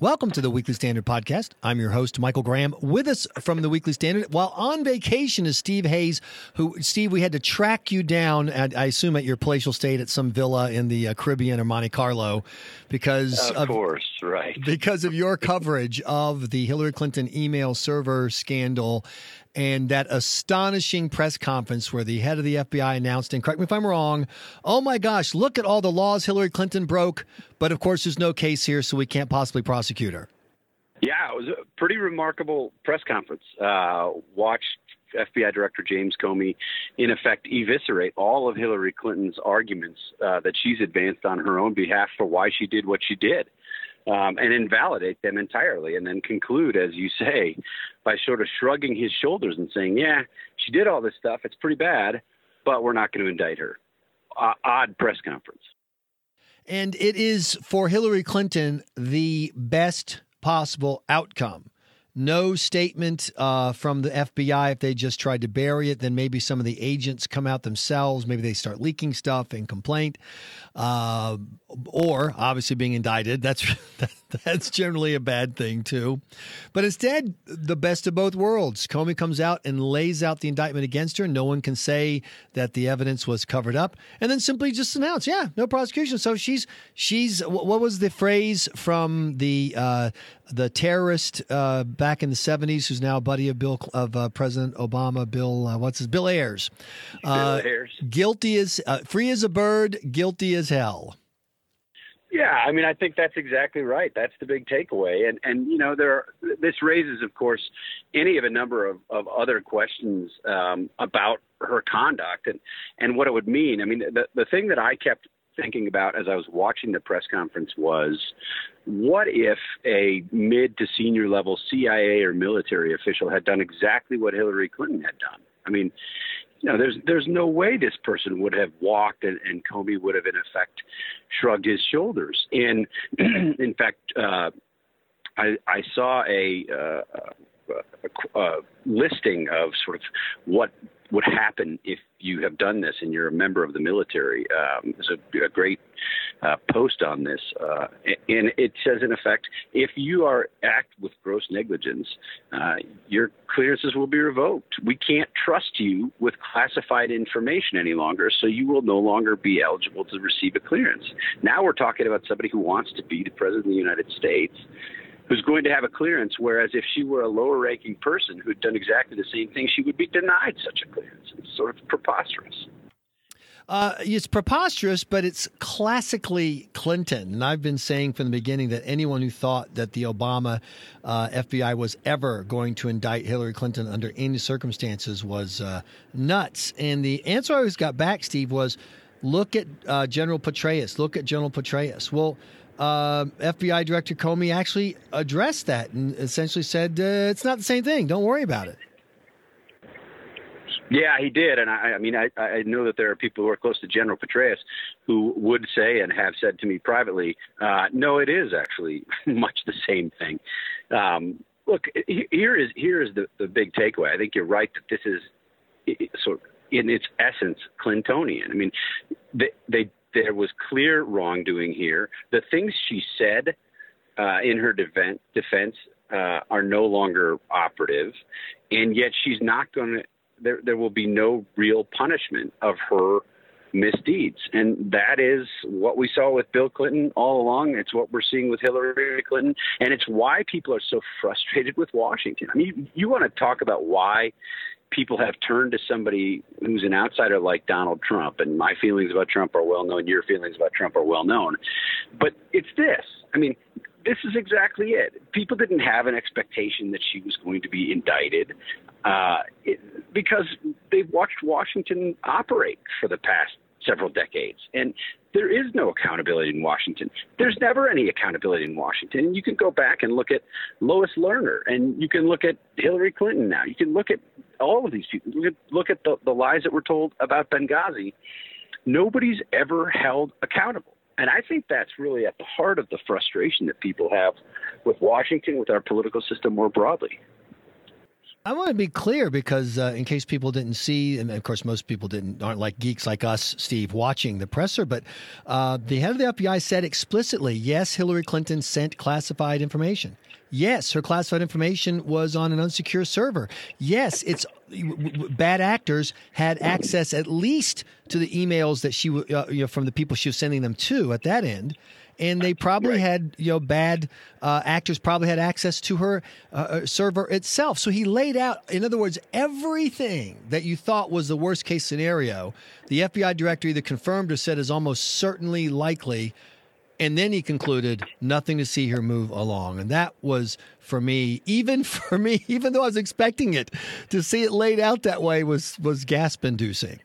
Welcome to the Weekly Standard Podcast. I'm your host, Michael Graham. With us from the Weekly Standard, while on vacation, is Steve Hayes. Who, Steve, we had to track you down. At, I assume at your palatial state at some villa in the uh, Caribbean or Monte Carlo, because of, of course, right, because of your coverage of the Hillary Clinton email server scandal and that astonishing press conference where the head of the FBI announced, and correct me if I'm wrong, oh my gosh, look at all the laws Hillary Clinton broke, but of course there's no case here, so we can't possibly prosecute her. Yeah, it was a pretty remarkable press conference. Uh, watched FBI Director James Comey, in effect, eviscerate all of Hillary Clinton's arguments uh, that she's advanced on her own behalf for why she did what she did um, and invalidate them entirely, and then conclude, as you say, by sort of shrugging his shoulders and saying, "Yeah, she did all this stuff. It's pretty bad, but we're not going to indict her." Uh, odd press conference. And it is for Hillary Clinton the best possible outcome no statement uh, from the FBI if they just tried to bury it. Then maybe some of the agents come out themselves. Maybe they start leaking stuff in complaint, uh, or obviously being indicted. That's that's generally a bad thing too. But instead, the best of both worlds. Comey comes out and lays out the indictment against her. No one can say that the evidence was covered up, and then simply just announce, yeah, no prosecution. So she's she's what was the phrase from the uh, the terrorist uh, back in the 70s who's now a buddy of Bill of uh, President Obama, Bill uh, what's his Bill Ayers. Bill uh, Ayers. Guilty as uh, free as a bird, guilty as hell. Yeah, I mean, I think that's exactly right. That's the big takeaway, and and you know, there this raises, of course, any of a number of, of other questions um, about her conduct and and what it would mean. I mean, the the thing that I kept thinking about as I was watching the press conference was what if a mid to senior level CIA or military official had done exactly what Hillary Clinton had done? I mean, you know, there's there's no way this person would have walked and, and Comey would have in effect shrugged his shoulders. And in fact, uh, I, I saw a, uh, a, a listing of sort of what would happen if you have done this and you're a member of the military. Um, there's a, a great uh, post on this, uh, and it says in effect, if you are act with gross negligence, uh, your clearances will be revoked. We can't trust you with classified information any longer, so you will no longer be eligible to receive a clearance. Now we're talking about somebody who wants to be the president of the United States who's going to have a clearance, whereas if she were a lower ranking person who'd done exactly the same thing, she would be denied such a clearance. It's sort of preposterous. Uh, it's preposterous, but it's classically Clinton. And I've been saying from the beginning that anyone who thought that the Obama uh, FBI was ever going to indict Hillary Clinton under any circumstances was uh, nuts. And the answer I always got back, Steve, was look at uh, General Petraeus. Look at General Petraeus. Well, uh, FBI Director Comey actually addressed that and essentially said uh, it's not the same thing. Don't worry about it. Yeah, he did, and I, I mean, I, I know that there are people who are close to General Petraeus who would say and have said to me privately, uh, "No, it is actually much the same thing." Um, look, here is here is the, the big takeaway. I think you're right that this is sort of in its essence Clintonian. I mean, they, they there was clear wrongdoing here. The things she said uh, in her defense, defense uh, are no longer operative, and yet she's not going to. There, there will be no real punishment of her misdeeds, and that is what we saw with Bill Clinton all along. It's what we're seeing with Hillary Clinton, and it's why people are so frustrated with Washington. I mean, you, you want to talk about why people have turned to somebody who's an outsider like Donald Trump, and my feelings about Trump are well known, your feelings about Trump are well known. But it's this. I mean, this is exactly it. People didn't have an expectation that she was going to be indicted uh, it, because they've watched Washington operate for the past several decades. And there is no accountability in Washington. There's never any accountability in Washington. And you can go back and look at Lois Lerner, and you can look at Hillary Clinton now. You can look at all of these people. Look at, look at the, the lies that were told about Benghazi. Nobody's ever held accountable. And I think that's really at the heart of the frustration that people have with Washington, with our political system more broadly. I want to be clear because, uh, in case people didn't see, and of course most people didn't aren't like geeks like us, Steve, watching the presser. But uh, the head of the FBI said explicitly, yes, Hillary Clinton sent classified information. Yes, her classified information was on an unsecure server. Yes, it's bad actors had access at least to the emails that she uh, you know from the people she was sending them to at that end and they probably right. had you know bad uh, actors probably had access to her uh, uh, server itself. So he laid out, in other words, everything that you thought was the worst case scenario. The FBI director either confirmed or said is almost certainly likely. And then he concluded, nothing to see here move along. And that was for me, even for me, even though I was expecting it, to see it laid out that way was was gasp inducing.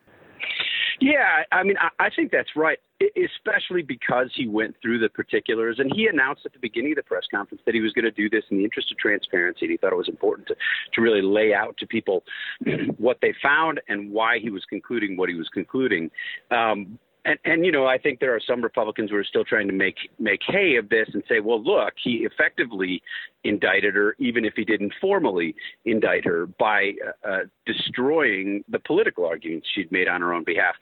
Yeah, I mean, I, I think that's right, especially because he went through the particulars and he announced at the beginning of the press conference that he was going to do this in the interest of transparency. And he thought it was important to, to really lay out to people what they found and why he was concluding what he was concluding. Um, and, and you know, I think there are some Republicans who are still trying to make make hay of this and say, well, look, he effectively indicted her, even if he didn't formally indict her, by uh, uh, destroying the political arguments she'd made on her own behalf.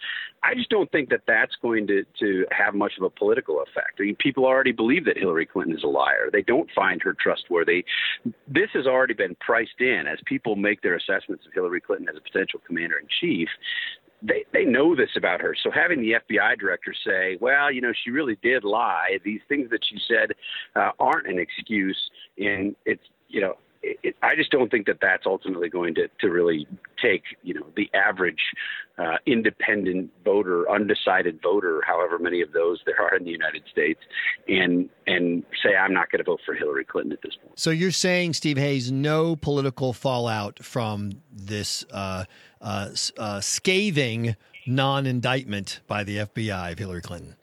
I just don't think that that's going to to have much of a political effect. I mean, people already believe that Hillary Clinton is a liar. They don't find her trustworthy. This has already been priced in as people make their assessments of Hillary Clinton as a potential commander in chief they they know this about her. So having the FBI director say, "Well, you know, she really did lie. These things that she said uh, aren't an excuse," and it's you know. It, it, I just don't think that that's ultimately going to, to really take, you know, the average uh, independent voter, undecided voter, however many of those there are in the United States, and and say I'm not going to vote for Hillary Clinton at this point. So you're saying, Steve Hayes, no political fallout from this uh, uh, uh, scathing non indictment by the FBI of Hillary Clinton?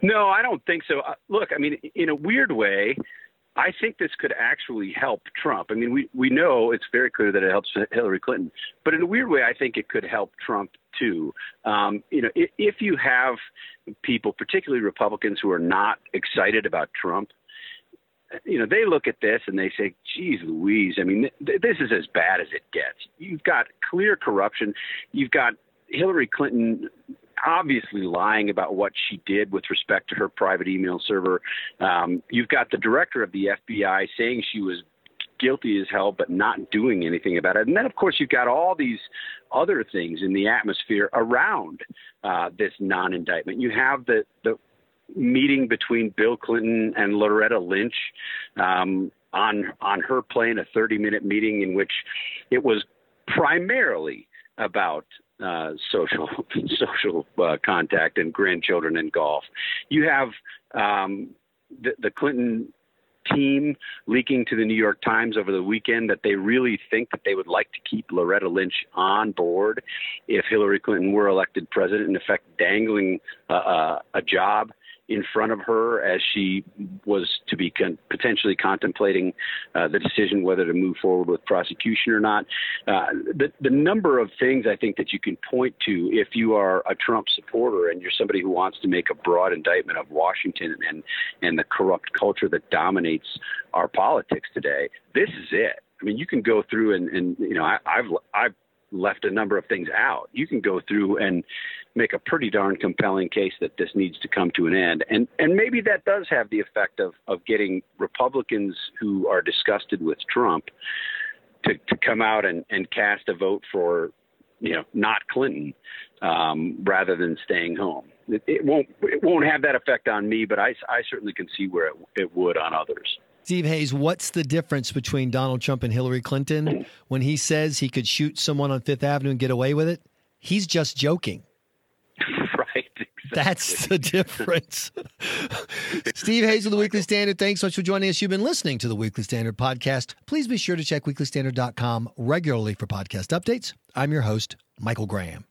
No, I don't think so. Uh, look, I mean, in a weird way, I think this could actually help Trump. I mean, we, we know it's very clear that it helps Hillary Clinton, but in a weird way, I think it could help Trump too. Um, you know, if, if you have people, particularly Republicans, who are not excited about Trump, you know, they look at this and they say, geez Louise, I mean, th- this is as bad as it gets. You've got clear corruption. You've got Hillary Clinton obviously lying about what she did with respect to her private email server. Um, you've got the director of the FBI saying she was guilty as hell, but not doing anything about it. And then, of course, you've got all these other things in the atmosphere around uh, this non-indictment. You have the the meeting between Bill Clinton and Loretta Lynch um, on on her plane, a 30 minute meeting in which it was primarily about uh, social social uh, contact and grandchildren and golf. You have um, the, the Clinton team leaking to the New York Times over the weekend that they really think that they would like to keep Loretta Lynch on board if Hillary Clinton were elected president, in effect dangling uh, uh a job in front of her as she was to be con- potentially contemplating uh, the decision whether to move forward with prosecution or not. Uh, the, the number of things I think that you can point to if you are a Trump supporter and you're somebody who wants to make a broad indictment of Washington and and the corrupt culture that dominates our politics today. This is it. I mean, you can go through and, and you know, I, I've I've left a number of things out. You can go through and make a pretty darn compelling case that this needs to come to an end. And and maybe that does have the effect of of getting Republicans who are disgusted with Trump to, to come out and, and cast a vote for you know not Clinton um, rather than staying home. It, it, won't it won't have that effect on me, but I, I certainly can see where it, it would on others. Steve Hayes, what's the difference between Donald Trump and Hillary Clinton when he says he could shoot someone on Fifth Avenue and get away with it? He's just joking. That's the difference. Steve Hayes of the Weekly Standard, thanks so much for joining us. You've been listening to the Weekly Standard podcast. Please be sure to check weeklystandard.com regularly for podcast updates. I'm your host, Michael Graham.